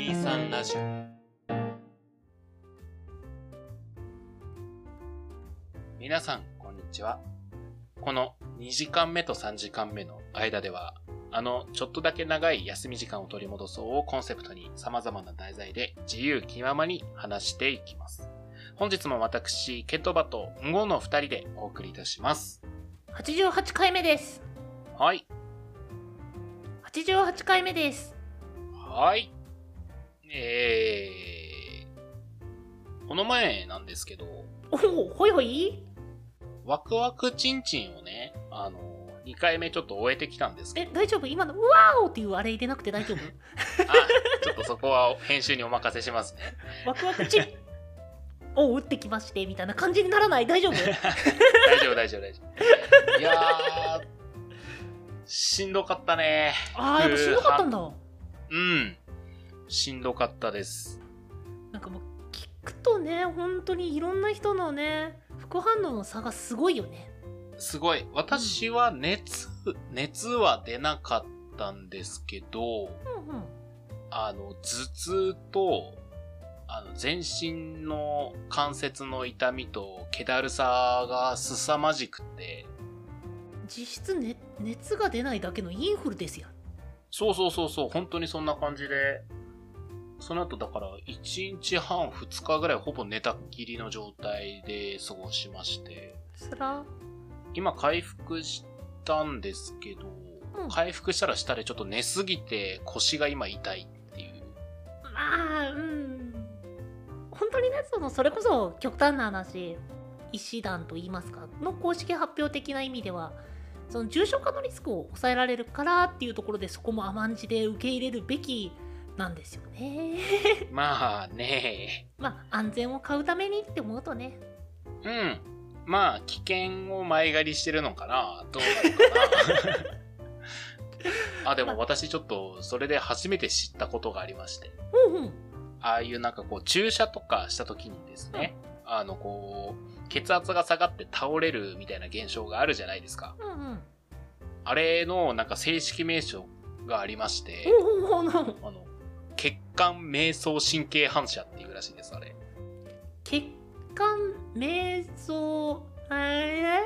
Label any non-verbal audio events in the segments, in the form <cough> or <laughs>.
23ラジオ。皆さんこんにちは。この2時間目と3時間目の間ではあのちょっとだけ長い休み時間を取り戻そうをコンセプトに様々な題材で自由気ままに話していきます。本日も私ケトバとンゴの2人でお送りいたします。88回目です。はい。88回目です。はい。えー、この前なんですけど、おおほいほい？ワクワクチンチンをね、あの、2回目ちょっと終えてきたんですけえど、大丈夫？今の「うわーお!」っていうあれ入れなくて大丈夫？あ、ちょっとそこは編集にお任せしますね。ワクワクチンを打ってきましてみたいな感じにならない？大丈夫？大丈夫、大丈夫、大丈夫。いやー、しんどかったね。あーやっぱしんどかったんだうん。しんどかったです。なんかもう聞くとね本当にいろんな人のね副反応の差がすごいよね。すごい。私は熱、熱は出なかったんですけど、うんうん。あの、頭痛と、あの、全身の関節の痛みと、気だるさが凄まじくて、実質、ね、熱が出ないだけのインフルですやそうそうそうそう、本当にそんな感じで、その後だから、1日半、2日ぐらいほぼ寝たっきりの状態で過ごしまして、そら。今回復したんですけど、うん。回復したらしたでちょっと寝すぎて腰が今痛いっていう。まあうん。本当にねそのそれこそ極端な話医師団といいますかの公式発表的な意味ではその重症化のリスクを抑えられるからっていうところでそこも甘んじで受け入れるべきなんですよね。まあね。まあ安全を買うためにって思うとね。うん。まあ、危険を前借りしてるのかなどうなのかな。<laughs> あ、でも私ちょっと、それで初めて知ったことがありまして。うんうん。ああいうなんかこう、注射とかした時にですね、あのこう、血圧が下がって倒れるみたいな現象があるじゃないですか。うんうん。あれのなんか正式名称がありまして、あの、血管瞑想神経反射っていうらしいです、あれ。血管瞑想え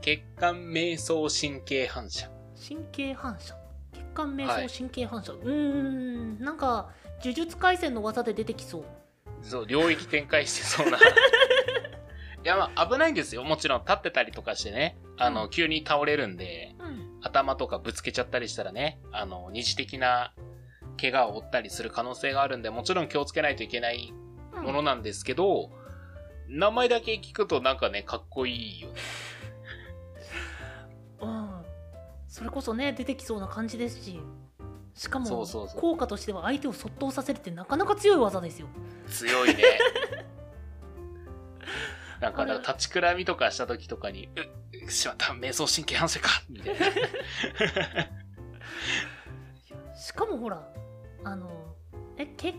血管瞑想神経反射。ー、神経反射？血管瞑はい想神経反射、うーんなんか呪術廻戦の技で出てきそうそう、領域展開してそうな。<laughs> いや、まあ、危ないんですよ。もちろん、立ってたりとかしてね、あの、うん急に倒れるんで、うん頭とかぶつけちゃったりしたらね、あの、二次的な怪我を負ったりする可能性があるんで、もちろん気をつけないといけないものなんですけど、名前だけ聞くとなんかね、かっこいいよね。うん、それこそね出てきそうな感じですししかもそうそうそう効果としては相手をそっとさせるってなかなか強い技ですよ強いね。<laughs> なんか、あれだから立ちくらみとかした時とかに、う、うしまった、瞑想神経反射かみたいな。<laughs> しかもほらあのえ血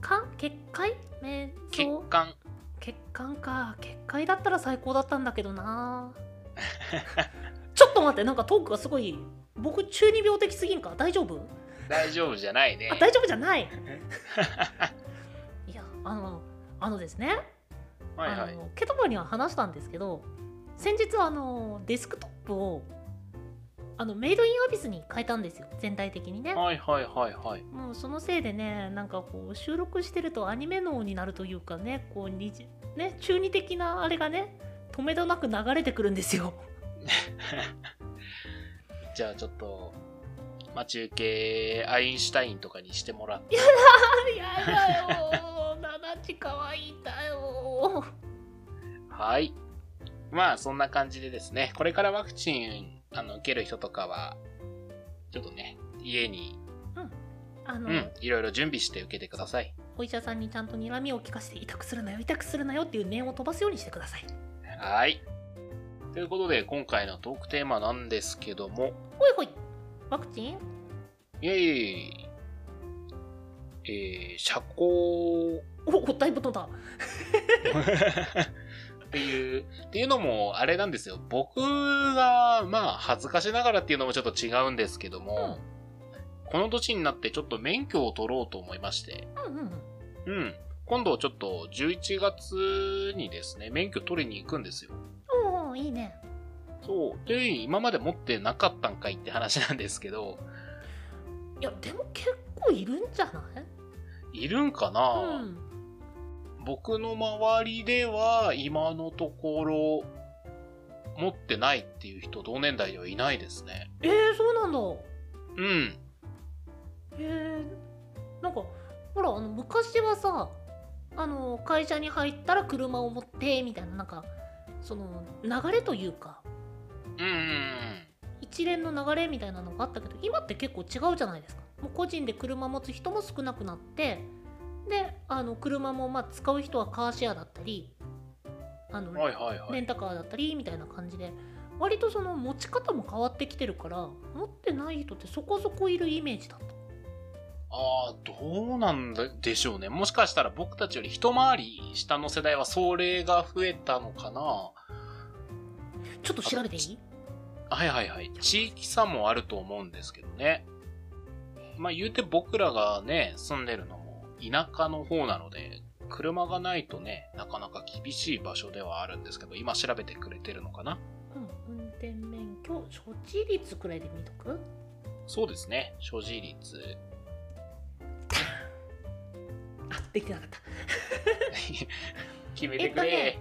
管血界？瞑血想管。血管か。血界だったら最高だったんだけどな。<laughs> ちょっと待ってなんかトークがすごい僕中二病的すぎんか？大丈夫？大丈夫じゃないね。あ。大丈夫じゃない。いやあのあのですね。はいはい。あ。のケトバには話したんですけど先日あのデスクトップをあのメイドインアビスに変えたんですよ全体的にねはいはいはいはい。もうそのせいでねなんかこう収録してるとアニメ脳になるというかねこうにじね中二的なあれがね止めどなく流れてくるんですよ <laughs> じゃあちょっと、待ち受け、アインシュタインとかにしてもらって。やだよナナチかわいいんだよはい。まあ、そんな感じでですね、これからワクチン、あの、受ける人とかは、ちょっとね、家に、あの、うん、いろいろ準備して受けてください。お医者さんにちゃんと睨みを聞かせて痛くするなよ痛くするなよっていう念を飛ばすようにしてください。はい。ということで、今回のトークテーマなんですけども、ほいほい。ワクチン？イェイえー、社交おおだいぶ飛んだ <laughs> っていう、っていうのも、あれなんですよ。僕が、まあ、恥ずかしながらっていうのもちょっと違うんですけども、この年になってちょっと免許を取ろうと思いまして、うんうんうんうん。今度ちょっと11月にですね、免許取りに行くんですよ。おおいいねそう。で、今まで持ってなかったんかいって話なんですけど、いやでも結構いるんじゃない？いるんかな、うん僕の周りでは今のところ持ってないっていう人同年代ではいないですね。えー、そうなんだうん。えー、なんかほらあの昔はさあの会社に入ったら車を持ってみたいななんかその流れというかうんうんうん。一連の流れみたいなのがあったけど今って結構違うじゃないですかもう個人で車持つ人も少なくなってであの車もまあ使う人はカーシェアだったりあの、はいはいはい。レンタカーだったりみたいな感じで割とその持ち方も変わってきてるから持ってない人ってそこそこいるイメージだったああ、どうなんでしょうね。もしかしたら僕たちより一回り下の世代はそれが増えたのかなちょっと調べていい？はいはいはい。地域差もあると思うんですけどね。まあ言うて僕らがね、住んでるのも田舎の方なので、車がないとね、なかなか厳しい場所ではあるんですけど、今調べてくれてるのかな？うん、運転免許所持率くらいで見とく？そうですね。所持率。あできてなかった <laughs> 決めてくれ。えっ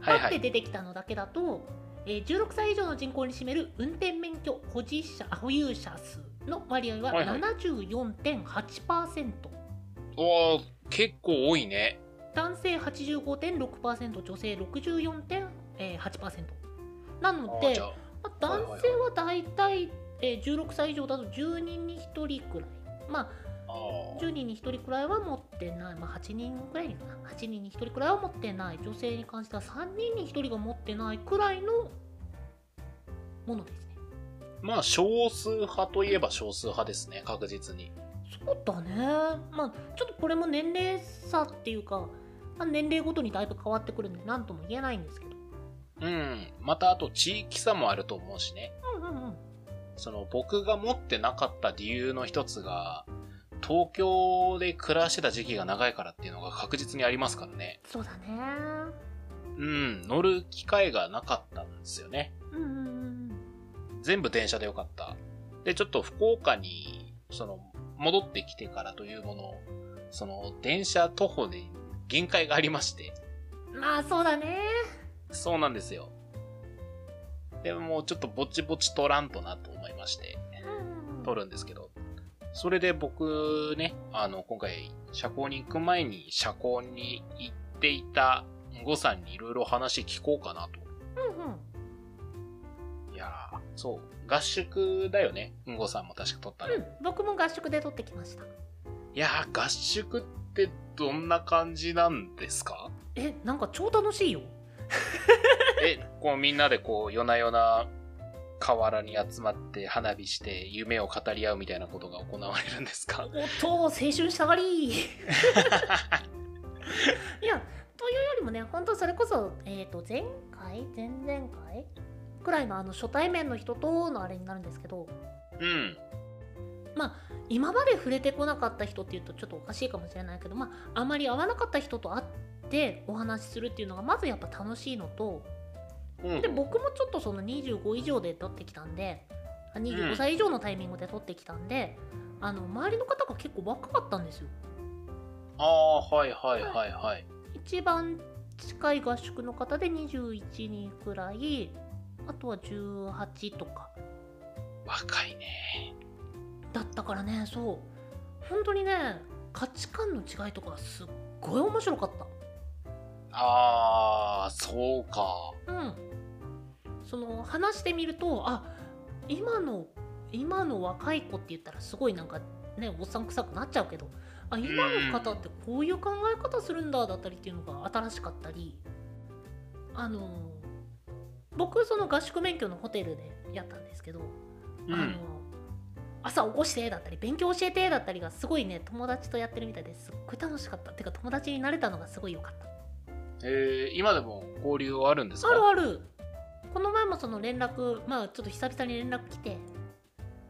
はいはい。パッて出てきたのだけだと、えー16歳以上の人口に占める運転免許保持者あ保有者数の割合ははいはい74.8%、おー、結構多いね。男性85.6%女性64.8%なのでまあ男性はだいたいえー16歳以上だと10人に1人くらい。まああ10人に1人くらいは持ってない、まあ、8人くらいかな。8人に1人くらいは持ってない。女性に関しては3人に1人が持ってないくらいのものですね。ーまあ少数派といえば少数派ですね、確実に。そうだねまあちょっとこれも年齢差っていうか、まあ、年齢ごとにだいぶ変わってくるんで何とも言えないんですけどうん。またあと地域差もあると思うしね。うんうんうんその僕が持ってなかった理由の一つが、東京で暮らしてた時期が長いからっていうのが確実にありますからね。そうだねうん、乗る機会がなかったんですよね。うんうんうん全部電車でよかった。で、ちょっと福岡に、その、戻ってきてからというもの、その、電車徒歩で限界がありまして。まあそうだねそうなんですよ。でもちょっとぼちぼち取らんとなと思いまして、取るんですけど。それで僕ね、あの、今回、社交に行く前に社交に行っていたゴさんにいろいろ話聞こうかなと。うんうんそう。合宿だよね。うん。ごさんも確か取ったの。うん、僕も合宿で取ってきました。いやー、合宿ってどんな感じなんですか？えなんか超楽しいよ。<laughs> え、こうみんなでこう夜な夜な河原に集まって花火して夢を語り合うみたいなことが行われるんですか？おっと青春したがり。<laughs> いやというよりもね本当それこそ、えー、と前回？前々回？くらいのあの初対面の人とのあれになるんですけどうん。今まで触れてこなかった人っていうとちょっとおかしいかもしれないけどまああまり会わなかった人と会ってお話しするっていうのがまずやっぱ楽しいのとうんで僕もちょっとその25以上で取ってきたんであ25歳以上のタイミングで取ってきたんで、あの周りの方が結構若かったんですよああ、はいはいはいはい。一番近い合宿の方で21人くらいあとは18とか若いね。だったからねそう本当にね価値観の違いとかすっごい面白かっああ、そうか。たうんその話してみるとあ今の今の若い子って言ったらすごいなんかねおっさん臭くなっちゃうけどあ今の方ってこういう考え方するんだだったりっていうのが新しかったりあの僕その合宿免許のホテルでやったんですけど、うあのん。朝起こしてだったり勉強教えてだったりがすごいね友達とやってるみたいですっごい楽しかった。てか友達になれたのがすごい良かった。えー、今でも交流はあるんですか？あるある。この前もその連絡まあちょっと久々に連絡来て、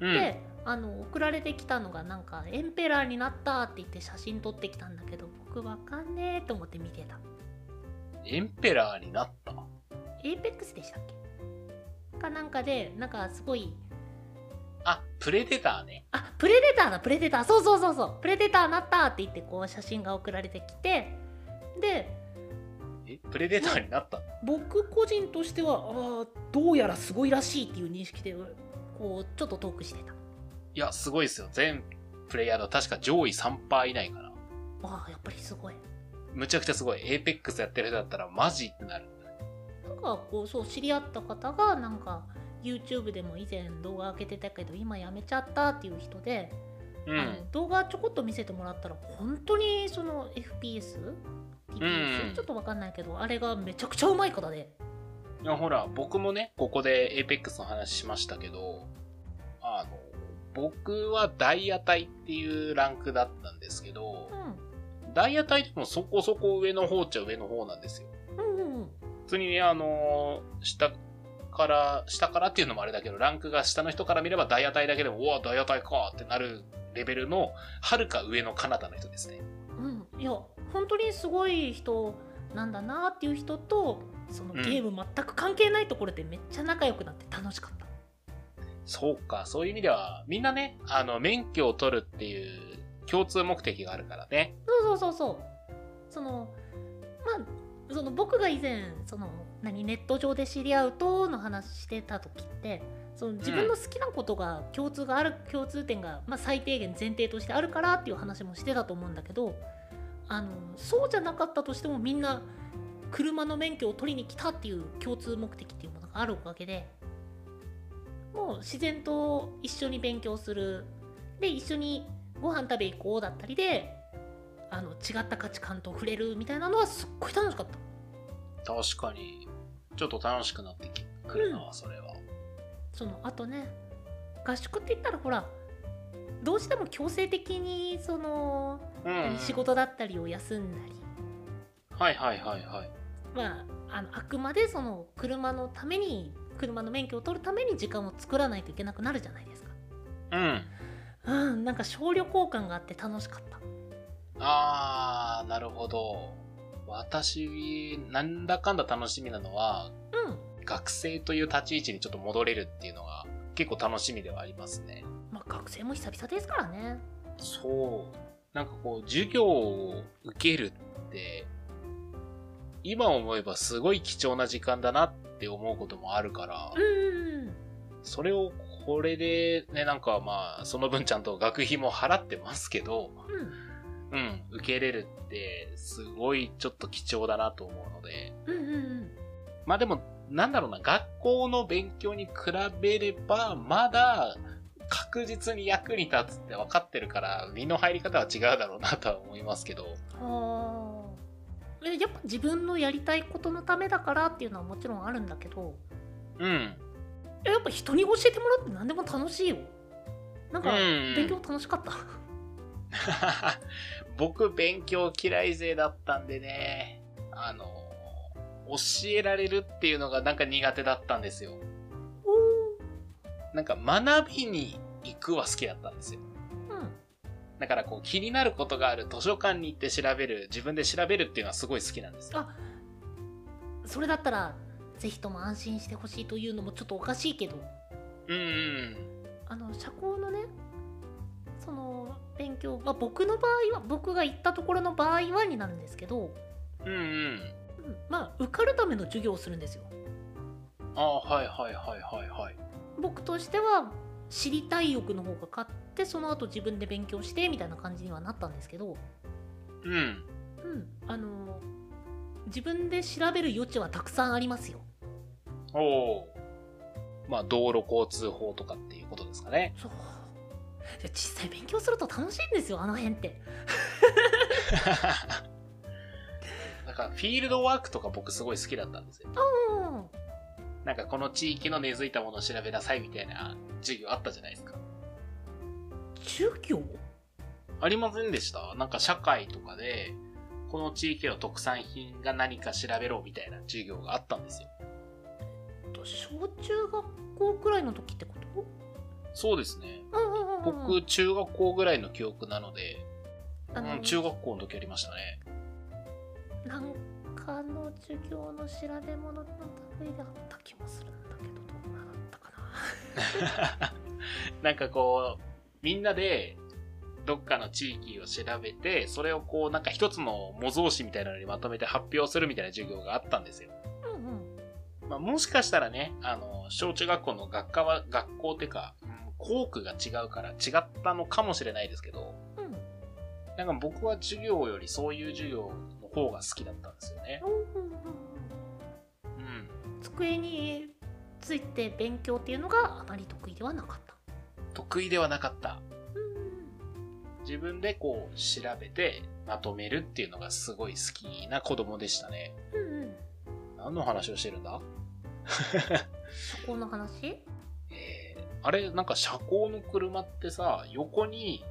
うん。であの送られてきたのがなんかエンペラーになったって言って写真撮ってきたんだけど僕わかんねえと思って見てた。エンペラーになった？ Apex でしたっけ？かなんかでなんかすごいあ、プレデターね。あプレデターだプレデターそうそうそうそうプレデターなったって言ってこう写真が送られてきてでえ、プレデターになった？の僕個人としてはあーどうやらすごいらしいっていう認識でこうちょっとトークしてたいや、すごいですよ。全プレイヤーの確か上位3%以内かな。ああやっぱりすごいむちゃくちゃすごい。エーペックスやってる人だったらマジってなる。かこうそう知り合った方がなんか YouTube でも以前動画上げてたけど今やめちゃったっていう人で、うあの動画ちょこっと見せてもらったら本当にその FPS? うんちょっとわかんないけどあれがめちゃくちゃうまい方で。いや、ほら、僕もね、ここでエーペックスの話しましたけど、あの、僕はダイヤ隊っていうランクだったんですけどう、ん。ダイヤ隊でもそこそこ上の方っちゃ上の方なんですよ。通にね、あの下から、下からっていうのもあれだけど、ランクが下の人から見ればダイヤ隊だけでも、うわ、ダイヤ隊かってなるレベルの、はるか上のカナダの人ですね。うんいや本当にすごい人なんだなっていう人とそのうんゲーム全く関係ないところでめっちゃ仲良くなって楽しかった、そうか、そういう意味では、みんなね、あの、免許を取るっていう共通目的があるからね。そうそうそうそうそのまあその僕が以前その何ネット上で知り合うとの話してた時ってその自分の好きなことが共通がある、共通点が、まあ、最低限前提としてあるからっていう話もしてたと思うんだけどあのそうじゃなかったとしてもみんな車の免許を取りに来たっていう共通目的っていうものがあるわけでもう自然と一緒に勉強する。で一緒にご飯食べ行こうだったりであの違った価値観と触れるみたいなのはすっごい楽しかった確かに、ちょっと楽しくなってくるな、それは。そのあとね合宿って言ったらほらどうしても強制的にその、うん。仕事だったりを休んだりはいはいはいはい。まああのあくまでその車のために車の免許を取るために時間を作らないといけなくなるじゃないですかうん。うんなんか小旅行感があって楽しかったあー、なるほど。私、なんだかんだ楽しみなのは、うん学生という立ち位置にちょっと戻れるっていうのが結構楽しみではありますね。まあ学生も久々ですからねそう。なんかこう、授業を受けるって、今思えばすごい貴重な時間だなって思うこともあるから、うんそれをこれでね、なんかまあ、その分ちゃんと学費も払ってますけど、うんうん、受けれるって、すごいちょっと貴重だなと思うので、うんうんうん。まあでも、なんだろうな、学校の勉強に比べれば、まだ、確実に役に立つって分かってるから、身の入り方は違うだろうなとは思いますけど、はあえやっぱ自分のやりたいことのためだからっていうのはもちろんあるんだけど。うん。えやっぱ人に教えてもらって何でも楽しいよ。なんかうん。勉強楽しかった、<laughs> 僕、勉強嫌い勢だったんでね、あの、教えられるっていうのがなんか苦手だったんですよ。おなんか学びに行くは好きだったんですよ。ーうんだからこう気になることがある図書館に行って調べる、自分で調べるっていうのはすごい好きなんですよ。あそれだったらぜひとも安心してほしいというのもちょっとおかしいけどうんうん。あの社交のねその勉強、まあ、僕の場合は僕が行ったところの場合はになるんですけど、うんうん。うんまあ受かるための授業をするんですよああ、はいはいはいはいはい。僕としては知りたい欲の方が勝ってその後自分で勉強してみたいな感じにはなったんですけど、うん。うん、あの自分で調べる余地はたくさんありますよおお。まあ、道路交通法とかっていうことですかね。そう実際勉強すると楽しいんですよあの辺って <laughs> なんか、フィールドワークとか僕すごい好きだったんですよ。うんなんか、この地域の根付いたものを調べなさいみたいな授業あったじゃないですか。授業？ありませんでした？なんか、社会とかで、この地域の特産品が何か調べろみたいな授業があったんですよ。と小中学校くらいの時ってこと？そうですね。うんうん僕、中学校ぐらいの記憶なので、あのうん、中学校の時ありましたね。なんかの授業の調べ物の類であった気もするんだけどどんなだったかな <laughs> なんかこう、みんなで、どっかの地域を調べて、それをこう、なんか一つの模造紙みたいなのにまとめて発表するみたいな授業があったんですよ。うんうんまあ、もしかしたらね、あの、小中学校の学科は、学校っていうか、うん校区が違うから違ったのかもしれないですけど、うんなんか僕は授業よりそういう授業の方が好きだったんですよね。うんうん。机について勉強っていうのがあまり得意ではなかった得意ではなかった。うん自分でこう調べてまとめるっていうのがすごい好きな子供でしたね。うんうん何の話をしてるんだ？<laughs> そこの話？えーあれ、なんか車高の車ってさ、横に、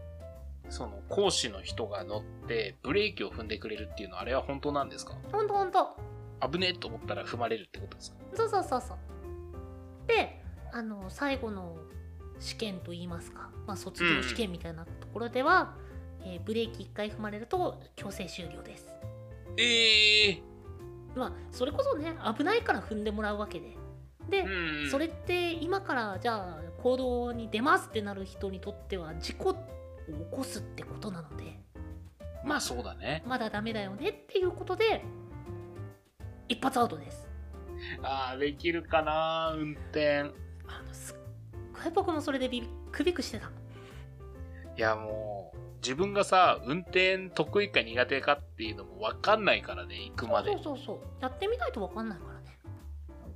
その講師の人が乗ってブレーキを踏んでくれるっていうのはあれは本当なんですか？ほんとほんと危ねえと思ったら踏まれるってことですか？そうそうそうそう。であの最後の試験といいますか、まあ、卒業試験みたいなところでは、えーブレーキ1回踏まれると強制終了です。ええまあそれこそね危ないから踏んでもらうわけで。で、うん。それって今からじゃあ行動に出ますってなる人にとっては事故を起こすってことなのでまあそうだね。まだダメだよねっていうことで一発アウトですああ、できるかな運転。あのすっごい僕もそれでビビクビクしてたいやもう、自分がさ、運転得意か苦手かっていうのもわかんないからね、行くまでそう。そうそうやってみないと分かんないからね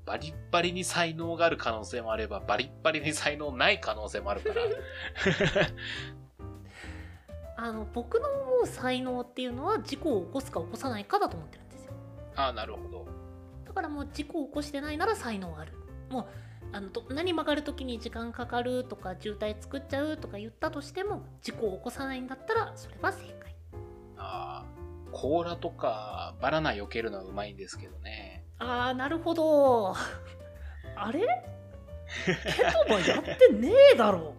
バリッバリに才能がある可能性もあれば、バリッバリに才能ない可能性もあるから。<laughs> あの僕の思う才能っていうのは事故を起こすか起こさないかだと思ってるんですよああ、なるほど。だからもう事故を起こしてないなら才能あるもうあのど何曲がる時に時間かかるとか渋滞作っちゃうとか言ったとしても事故を起こさないんだったらそれは正解ああ、甲羅とかバナナ避けるのはうまいんですけどね。ああなるほど。あれ？ケトバやってねえだろ。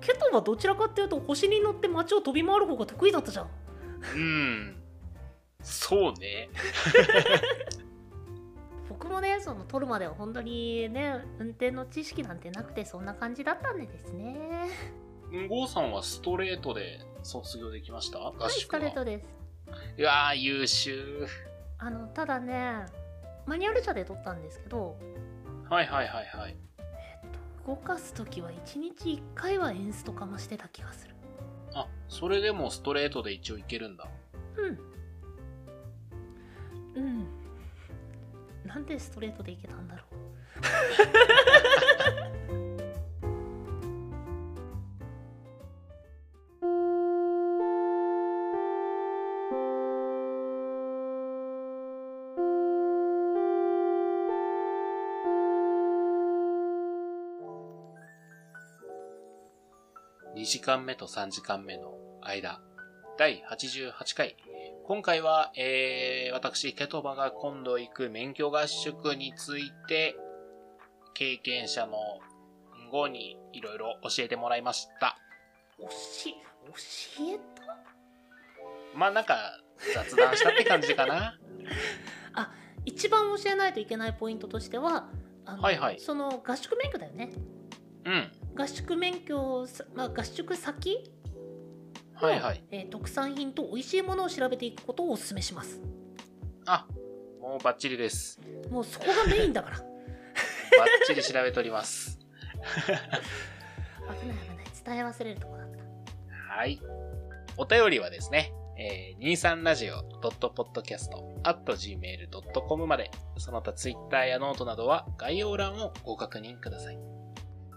ケトバどちらかっていうと星に乗って街を飛び回る方が得意だったじゃん。うん。そうね。<laughs> 僕もねその取るまでは本当にね運転の知識なんてなくてそんな感じだったんでですね。ゴーさんはストレートで卒業できました？合はいストレートですうわー、優秀。あのただねマニュアル車で撮ったんですけど、はいはいはいはい。えっと、動かす時は1日1回はエンストかましてた気がするあ、それでもストレートで一応いけるんだ。うんうんなんでストレートでいけたんだろう <laughs> 間目と3時間目の間、第88回。今回は、えー、私、ケトバが今度行く免許合宿について、経験者の後にいろいろ教えてもらいました。教えた？まあなんか、雑談したって感じかな。<laughs> 一番教えないといけないポイントとしてははいはいその合宿免許だよねうん。合宿免許まあ、合宿先の、はいはい。えー特産品と美味しいものを調べていくことをお勧めしますあ、もうバッチリです。もうそこがメインだから <laughs> バッチリ調べております。<laughs> 危ない危ない伝え忘れるとこだったはい。お便りはですね、えー、23radio.podcast.gmail.com まで、その他 Twitter やノートなどは概要欄をご確認ください。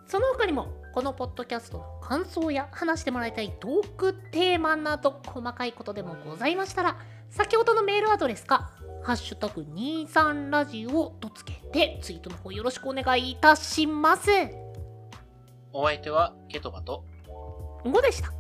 その他にもこのポッドキャストの感想や話してもらいたいトークテーマなど細かいことでもございましたら先ほどのメールアドレスか「ハッシュタグ #23 ラジオ」とつけてツイートの方よろしくお願いいたします。お相手はケトバと、5でした。